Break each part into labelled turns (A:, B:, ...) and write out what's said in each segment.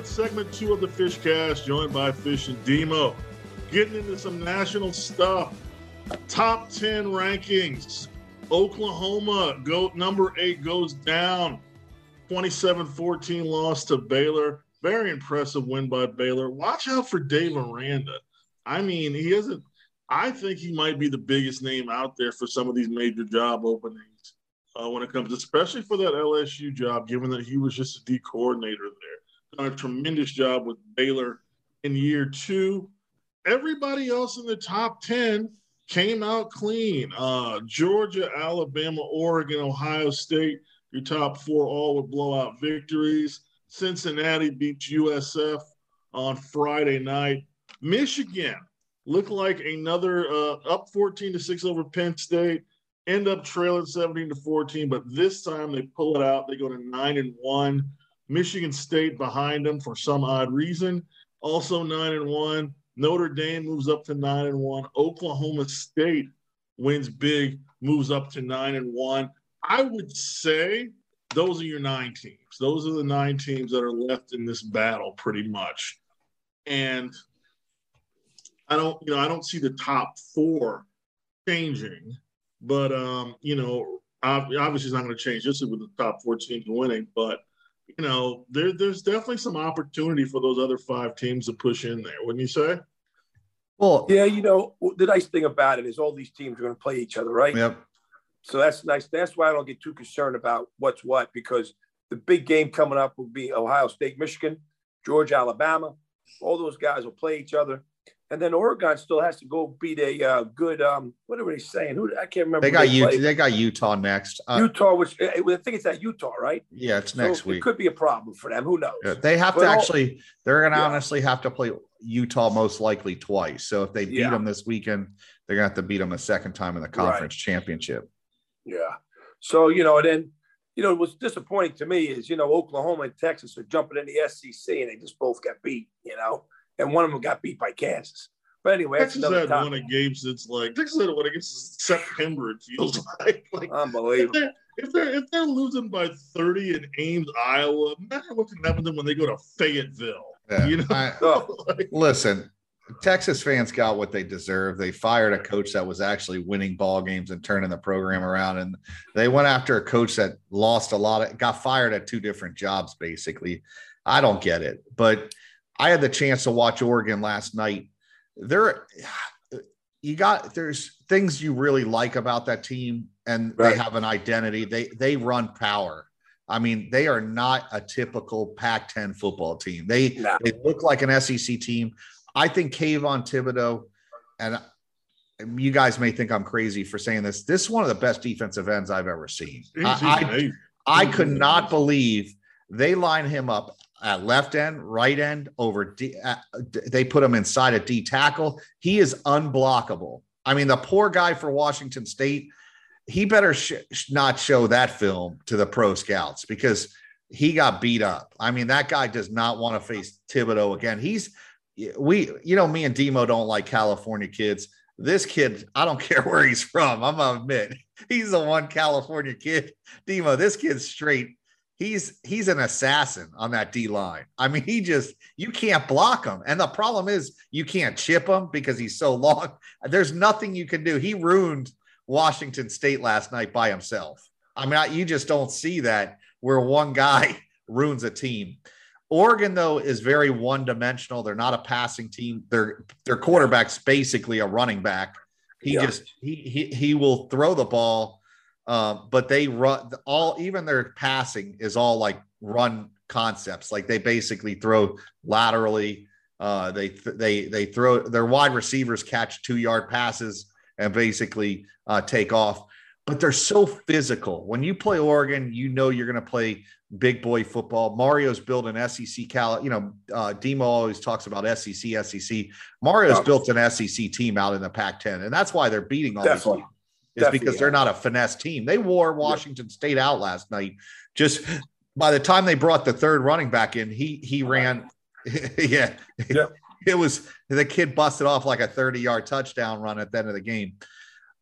A: with segment two of the Fishcast, joined by Fish and Demo. Getting into some national stuff. Top 10 rankings. Oklahoma, go number eight goes down. 27-14 loss to Baylor. Very impressive win by Baylor. Watch out for Dave Aranda. I mean, he isn't, I think he might be the biggest name out there for some of these major job openings uh, when it comes, especially for that LSU job, given that he was just a D coordinator a tremendous job with Baylor in year two. Everybody else in the top 10 came out clean. Uh, Georgia, Alabama, Oregon, Ohio State, your top four all with blowout victories. Cincinnati beats USF on Friday night. Michigan looked like another uh, up 14 to 6 over Penn State, end up trailing 17 to 14, but this time they pull it out. They go to 9 and 1. Michigan State behind them for some odd reason, also 9 and 1. Notre Dame moves up to 9 and 1. Oklahoma State wins big, moves up to 9 and 1. I would say those are your nine teams. Those are the nine teams that are left in this battle pretty much. And I don't, you know, I don't see the top four changing, but um, you know, obviously it's not going to change just with the top four teams winning, but you know, there, there's definitely some opportunity for those other five teams to push in there, wouldn't you say?
B: Well, yeah, you know, the nice thing about it is all these teams are going to play each other, right?
C: Yep.
B: So that's nice. That's why I don't get too concerned about what's what because the big game coming up will be Ohio State, Michigan, Georgia, Alabama. All those guys will play each other. And then Oregon still has to go beat a uh, good. Um, what are they saying? Who I can't remember.
C: They got Utah. They got Utah next.
B: Uh, Utah, which I think it's at Utah, right?
C: Yeah, it's next
B: so
C: week.
B: It could be a problem for them. Who knows?
C: Yeah, they have but to all, actually. They're going to yeah. honestly have to play Utah most likely twice. So if they beat yeah. them this weekend, they're going to have to beat them a second time in the conference right. championship.
B: Yeah. So you know, and then you know, what's disappointing to me is you know Oklahoma and Texas are jumping in the SEC and they just both got beat. You know, and one of them got beat by Kansas. But anyway,
A: Texas had one of games that's like Texas had one against September. It feels like, like
B: unbelievable.
A: If they're, if they're, if they're losing by thirty in Ames, Iowa, imagine what can happen to them when they go to Fayetteville. Yeah, you know, I, oh.
C: like, listen, Texas fans got what they deserve. They fired a coach that was actually winning ball games and turning the program around, and they went after a coach that lost a lot of, got fired at two different jobs. Basically, I don't get it, but I had the chance to watch Oregon last night. There, you got there's things you really like about that team, and right. they have an identity. They they run power. I mean, they are not a typical Pac-10 football team. They no. they look like an SEC team. I think Kayvon Thibodeaux, and you guys may think I'm crazy for saying this. This is one of the best defensive ends I've ever seen. I, I, I could not believe they line him up at left end, right end, over D. Uh, they put him inside a D tackle. He is unblockable. I mean, the poor guy for Washington State, he better sh- not show that film to the pro scouts because he got beat up. I mean, that guy does not want to face Thibodeaux again. He's we, you know, me and Demo don't like California kids. This kid, I don't care where he's from. I'm gonna admit he's the one California kid. Demo, this kid's straight. He's he's an assassin on that D line. I mean, he just you can't block him. And the problem is you can't chip him because he's so long. There's nothing you can do. He ruined Washington State last night by himself. I mean, you just don't see that where one guy ruins a team. Oregon though is very one dimensional. They're not a passing team. Their their quarterback's basically a running back. He yeah. just he he he will throw the ball, uh, but they run all even their passing is all like run concepts. Like they basically throw laterally. Uh, they they they throw their wide receivers catch two yard passes and basically uh, take off. But they're so physical. When you play Oregon, you know you're going to play big boy football. Mario's built an SEC cal. You know, uh, Demo always talks about SEC, SEC. Mario's oh. built an SEC team out in the Pac-10, and that's why they're beating all Definitely. these teams. Is Definitely, because they're not a finesse team. They wore Washington yeah. State out last night. Just by the time they brought the third running back in, he he ran. yeah. yeah. It was the kid busted off like a 30 yard touchdown run at the end of the game.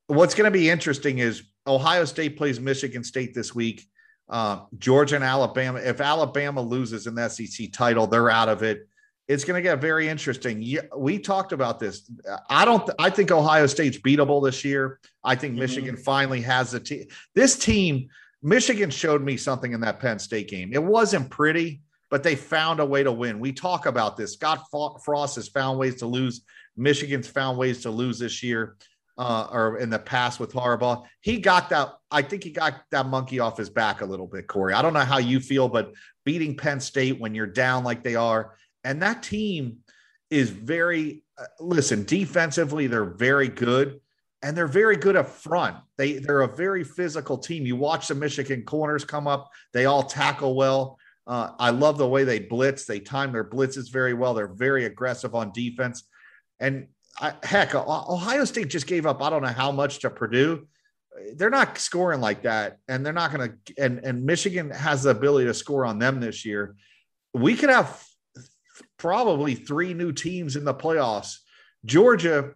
C: What's going to be interesting is Ohio State plays Michigan State this week. Uh, Georgia and Alabama. If Alabama loses in the SEC title, they're out of it. It's going to get very interesting. We talked about this. I don't. I think Ohio State's beatable this year. I think mm-hmm. Michigan finally has a team. This team, Michigan showed me something in that Penn State game. It wasn't pretty, but they found a way to win. We talk about this. Scott Frost has found ways to lose. Michigan's found ways to lose this year uh, or in the past with Harbaugh. He got that. I think he got that monkey off his back a little bit, Corey. I don't know how you feel, but beating Penn State when you're down like they are, and that team is very. Uh, listen, defensively, they're very good, and they're very good up front. They they're a very physical team. You watch the Michigan corners come up; they all tackle well. Uh, I love the way they blitz. They time their blitzes very well. They're very aggressive on defense. And I, heck, Ohio State just gave up. I don't know how much to Purdue. They're not scoring like that, and they're not going to. And and Michigan has the ability to score on them this year. We could have probably three new teams in the playoffs. Georgia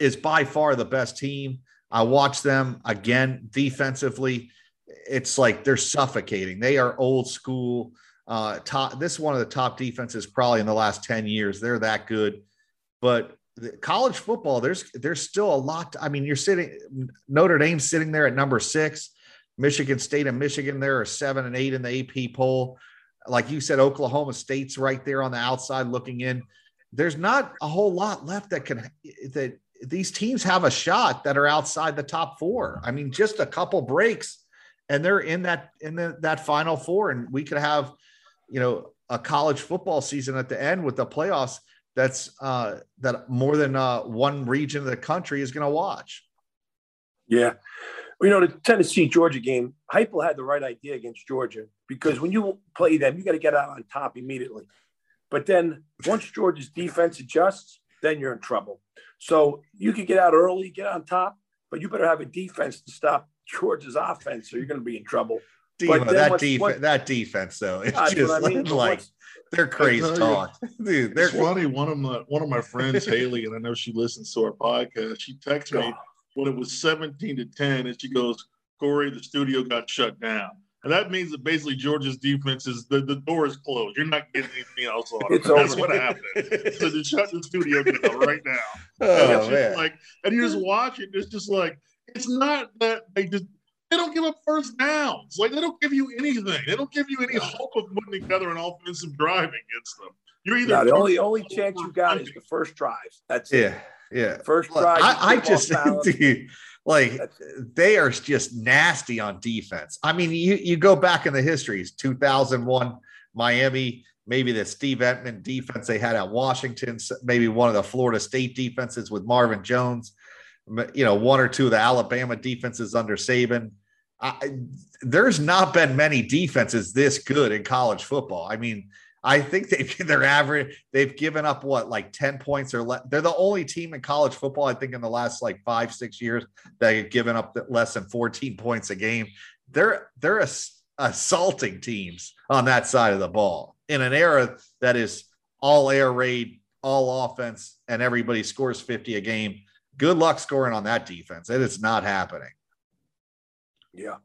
C: is by far the best team. I watch them again defensively. It's like they're suffocating. They are old school. Uh, top. This is one of the top defenses probably in the last ten years. They're that good, but college football, there's there's still a lot. To, I mean, you're sitting Notre Dame sitting there at number six, Michigan State and Michigan there are seven and eight in the AP poll. Like you said, Oklahoma State's right there on the outside looking in. There's not a whole lot left that can that these teams have a shot that are outside the top four. I mean, just a couple breaks, and they're in that in the, that final four, and we could have, you know, a college football season at the end with the playoffs that's uh, that more than uh, one region of the country is going to watch.
B: Yeah. Well, you know, the Tennessee Georgia game, Heupel had the right idea against Georgia because when you play them, you got to get out on top immediately. But then once Georgia's defense adjusts, then you're in trouble. So you could get out early, get on top, but you better have a defense to stop Georgia's offense, or you're going to be in trouble.
C: Demo, that defense, that defense though, it's just I mean. like they're crazy talk.
A: Dude, they're it's funny. One of my one of my friends, Haley, and I know she listens to our podcast. She texted me when it was 17 to 10, and she goes, Corey, the studio got shut down. And that means that basically Georgia's defense is the, the door is closed. You're not getting anything else on it. That's what happened. so they shut the studio down right now. Oh, and man. like, and you just watch it. It's just like it's not that they just they don't give up first downs. Like they don't give you anything. They don't give you any hope of putting together an offensive drive against them.
B: You're either no, the only only chance you got is the first drive. That's
C: it. Yeah.
B: First drive.
C: I, I just like they are just nasty on defense. I mean, you you go back in the histories, 2001 Miami, maybe the Steve Emtman defense they had at Washington, maybe one of the Florida State defenses with Marvin Jones you know, one or two of the Alabama defenses under Saban. I, there's not been many defenses this good in college football. I mean, I think they've their average. They've given up what like ten points or less. They're the only team in college football I think in the last like five six years that have given up less than fourteen points a game. They're they're assaulting teams on that side of the ball in an era that is all air raid, all offense, and everybody scores fifty a game good luck scoring on that defense. It is not happening.
B: Yeah.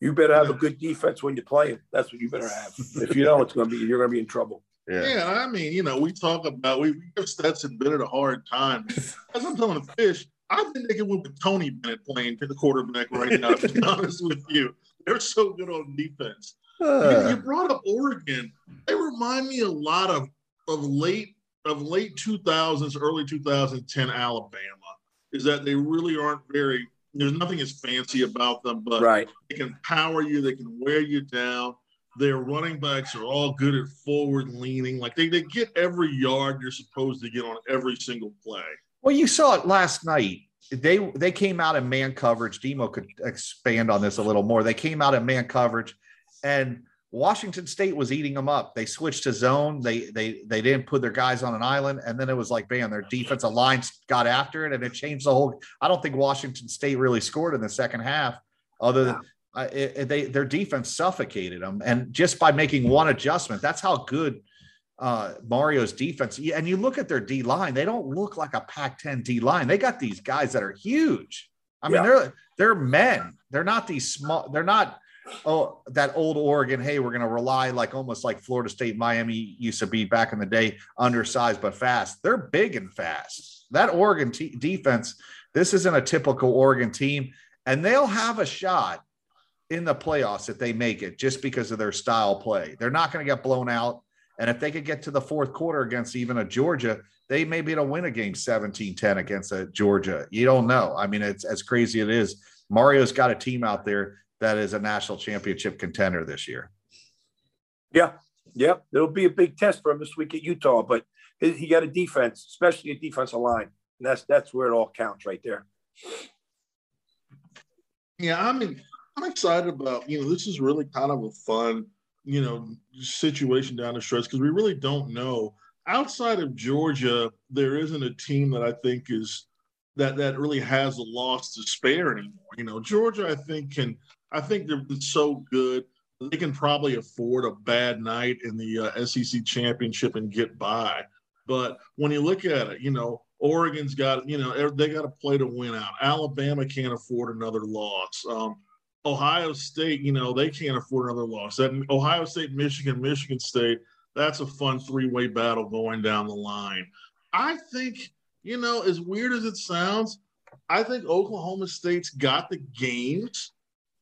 B: You better have a good defense when you're playing. That's what you better have. if you don't, it's gonna be you're gonna be in trouble.
A: Yeah. yeah, I mean, you know, we talk about we give Stetson Bennett a hard time. As I'm telling the fish, I think they can win with Tony Bennett playing to the quarterback right now. to be honest with you, they're so good on defense. Uh. You, you brought up Oregon. They remind me a lot of of late of late 2000s, early 2010 Alabama is that they really aren't very. There's nothing as fancy about them, but
B: right.
A: they can power you. They can wear you down. Their running backs are all good at forward leaning. Like they, they get every yard you're supposed to get on every single play.
C: Well, you saw it last night. They they came out in man coverage. Demo could expand on this a little more. They came out in man coverage, and Washington State was eating them up. They switched to zone. They they they didn't put their guys on an island, and then it was like, bam, their defensive lines got after it, and it changed the whole. I don't think Washington State really scored in the second half, other than uh, it, it, they their defense suffocated them, and just by making one adjustment, that's how good uh, Mario's defense. And you look at their D line; they don't look like a Pac-10 D line. They got these guys that are huge. I mean, yeah. they're they're men. They're not these small. They're not oh, that old Oregon, hey, we're going to rely like almost like Florida State, Miami used to be back in the day, undersized but fast. They're big and fast. That Oregon t- defense, this isn't a typical Oregon team, and they'll have a shot in the playoffs if they make it just because of their style play. They're not going to get blown out. And if they could get to the fourth quarter against even a Georgia, they may be able to win a game 17 10 against a Georgia. You don't know. I mean, it's as crazy as it is. Mario's got a team out there that is a national championship contender this year.
B: Yeah, yeah, it'll be a big test for him this week at Utah, but he got a defense, especially a defensive line, and that's that's where it all counts right there.
A: Yeah, I mean, I'm excited about you know this is really kind of a fun you know situation down the stretch because we really don't know outside of Georgia there isn't a team that I think is that that really has a loss to spare anymore. You know, Georgia I think can I think they're so good. They can probably afford a bad night in the uh, SEC championship and get by. But when you look at it, you know, Oregon's got, you know, they got to play to win out. Alabama can't afford another loss. Um, Ohio State, you know, they can't afford another loss. That Ohio State, Michigan, Michigan State, that's a fun three-way battle going down the line. I think, you know, as weird as it sounds, I think Oklahoma State's got the games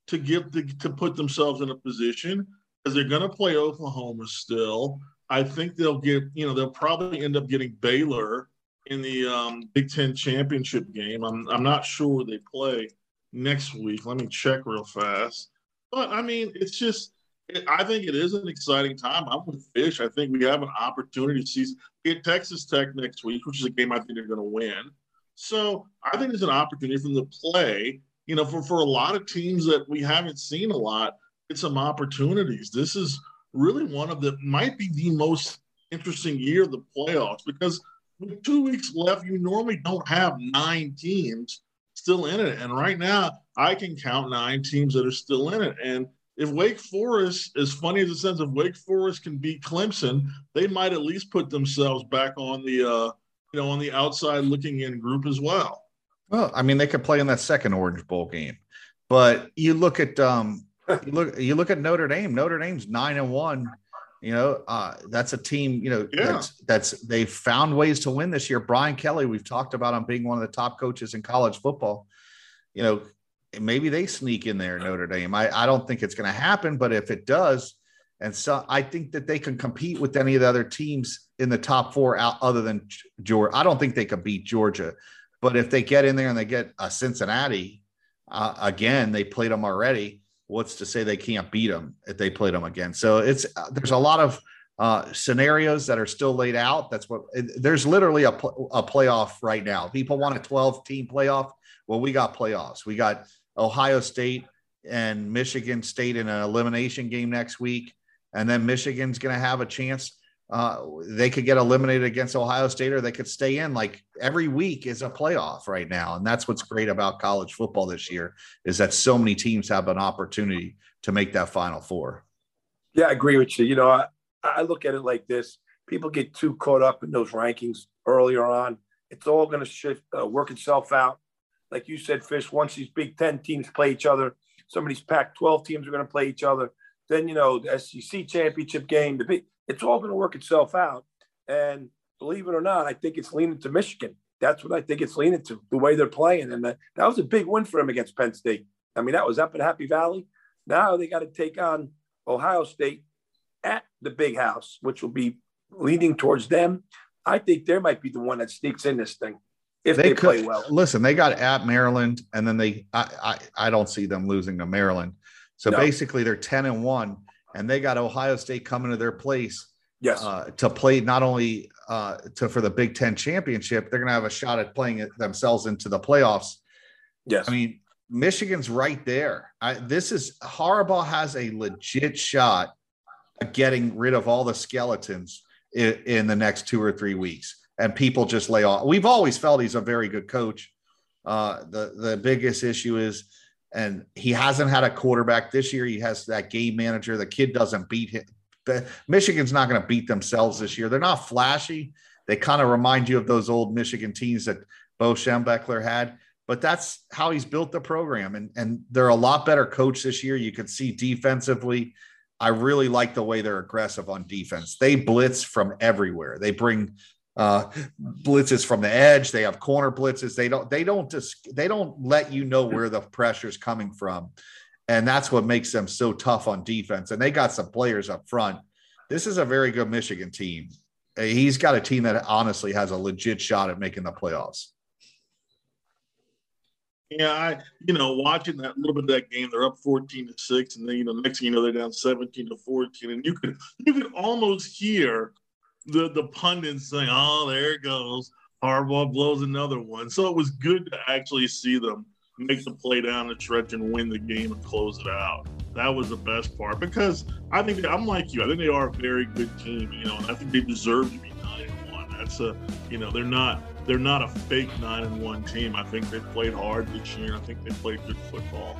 A: to give the, to put themselves in a position because they're going to play Oklahoma still. I think they'll get, you know, they'll probably end up getting Baylor in the um, Big Ten championship game. I'm, I'm not sure they play next week. Let me check real fast. But I mean, it's just, it, I think it is an exciting time. I'm with Fish. I think we have an opportunity to see get Texas Tech next week, which is a game I think they're going to win. So I think it's an opportunity for them to play you know, for, for a lot of teams that we haven't seen a lot, it's some opportunities. This is really one of the might be the most interesting year of the playoffs because with two weeks left, you normally don't have nine teams still in it. And right now, I can count nine teams that are still in it. And if Wake Forest, as funny as it sounds, if Wake Forest can beat Clemson, they might at least put themselves back on the uh, you know on the outside looking in group as well.
C: Well, I mean, they could play in that second Orange Bowl game, but you look at um, you look you look at Notre Dame. Notre Dame's nine and one. You know, uh, that's a team. You know, yeah. that's that's they've found ways to win this year. Brian Kelly, we've talked about him being one of the top coaches in college football. You know, maybe they sneak in there Notre Dame. I I don't think it's going to happen, but if it does, and so I think that they can compete with any of the other teams in the top four out other than Georgia. I don't think they could beat Georgia. But if they get in there and they get a Cincinnati, uh, again, they played them already. What's to say they can't beat them if they played them again? So it's uh, there's a lot of uh, scenarios that are still laid out. That's what there's literally a, pl- a playoff right now. People want a 12 team playoff. Well, we got playoffs. We got Ohio State and Michigan State in an elimination game next week. And then Michigan's going to have a chance uh, they could get eliminated against Ohio State or they could stay in. Like every week is a playoff right now, and that's what's great about college football this year is that so many teams have an opportunity to make that Final Four.
B: Yeah, I agree with you. You know, I, I look at it like this: people get too caught up in those rankings earlier on. It's all going to shift, uh, work itself out. Like you said, Fish. Once these Big Ten teams play each other, some of these Pac-12 teams are going to play each other. Then you know the SEC championship game, the big it's all going to work itself out. And believe it or not, I think it's leaning to Michigan. That's what I think it's leaning to, the way they're playing. And that, that was a big win for them against Penn State. I mean, that was up in Happy Valley. Now they got to take on Ohio State at the big house, which will be leaning towards them. I think there might be the one that sneaks in this thing if they, they could, play well.
C: Listen, they got at Maryland, and then they I, I, I don't see them losing to Maryland. So no. basically, they're ten and one and they got Ohio State coming to their place.
B: Yes,
C: uh, to play not only uh, to for the Big Ten championship, they're going to have a shot at playing it themselves into the playoffs.
B: Yes,
C: I mean Michigan's right there. I, this is Harbaugh has a legit shot at getting rid of all the skeletons in, in the next two or three weeks, and people just lay off. We've always felt he's a very good coach. Uh, the the biggest issue is and he hasn't had a quarterback this year. He has that game manager. The kid doesn't beat him. Michigan's not going to beat themselves this year. They're not flashy. They kind of remind you of those old Michigan teams that Bo Schembechler had. but that's how he's built the program. And, and they're a lot better coach this year. You can see defensively. I really like the way they're aggressive on defense. They blitz from everywhere. They bring uh, blitzes from the edge. They have corner blitzes. They don't. They don't just. They don't let you know where the pressure is coming from, and that's what makes them so tough on defense. And they got some players up front. This is a very good Michigan team. He's got a team that honestly has a legit shot at making the playoffs.
A: Yeah, I you know watching that little bit of that game, they're up fourteen to six, and then you know next thing you know they're down seventeen to fourteen, and you could you could almost hear the the pundits saying, "Oh, there it goes, Harbaugh blows another one." So it was good to actually see them make the play down the stretch and win the game and close it out. That was the best part because I think I'm like you. I think they are a very good team, you know, and I think they deserve to be nine and one. That's a you know they're not they're not a fake nine and one team. I think they played hard this year. I think they played good football.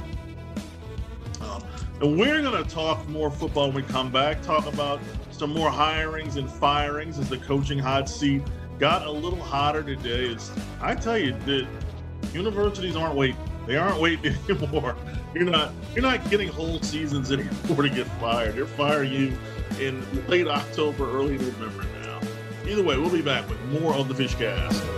A: And we're going to talk more football when we come back. Talk about some more hirings and firings as the coaching hot seat got a little hotter today. Is I tell you, the universities aren't waiting. They aren't waiting anymore. You're not you're not getting whole seasons anymore to get fired. They're firing you in late October, early November now. Either way, we'll be back with more of the Fishcast.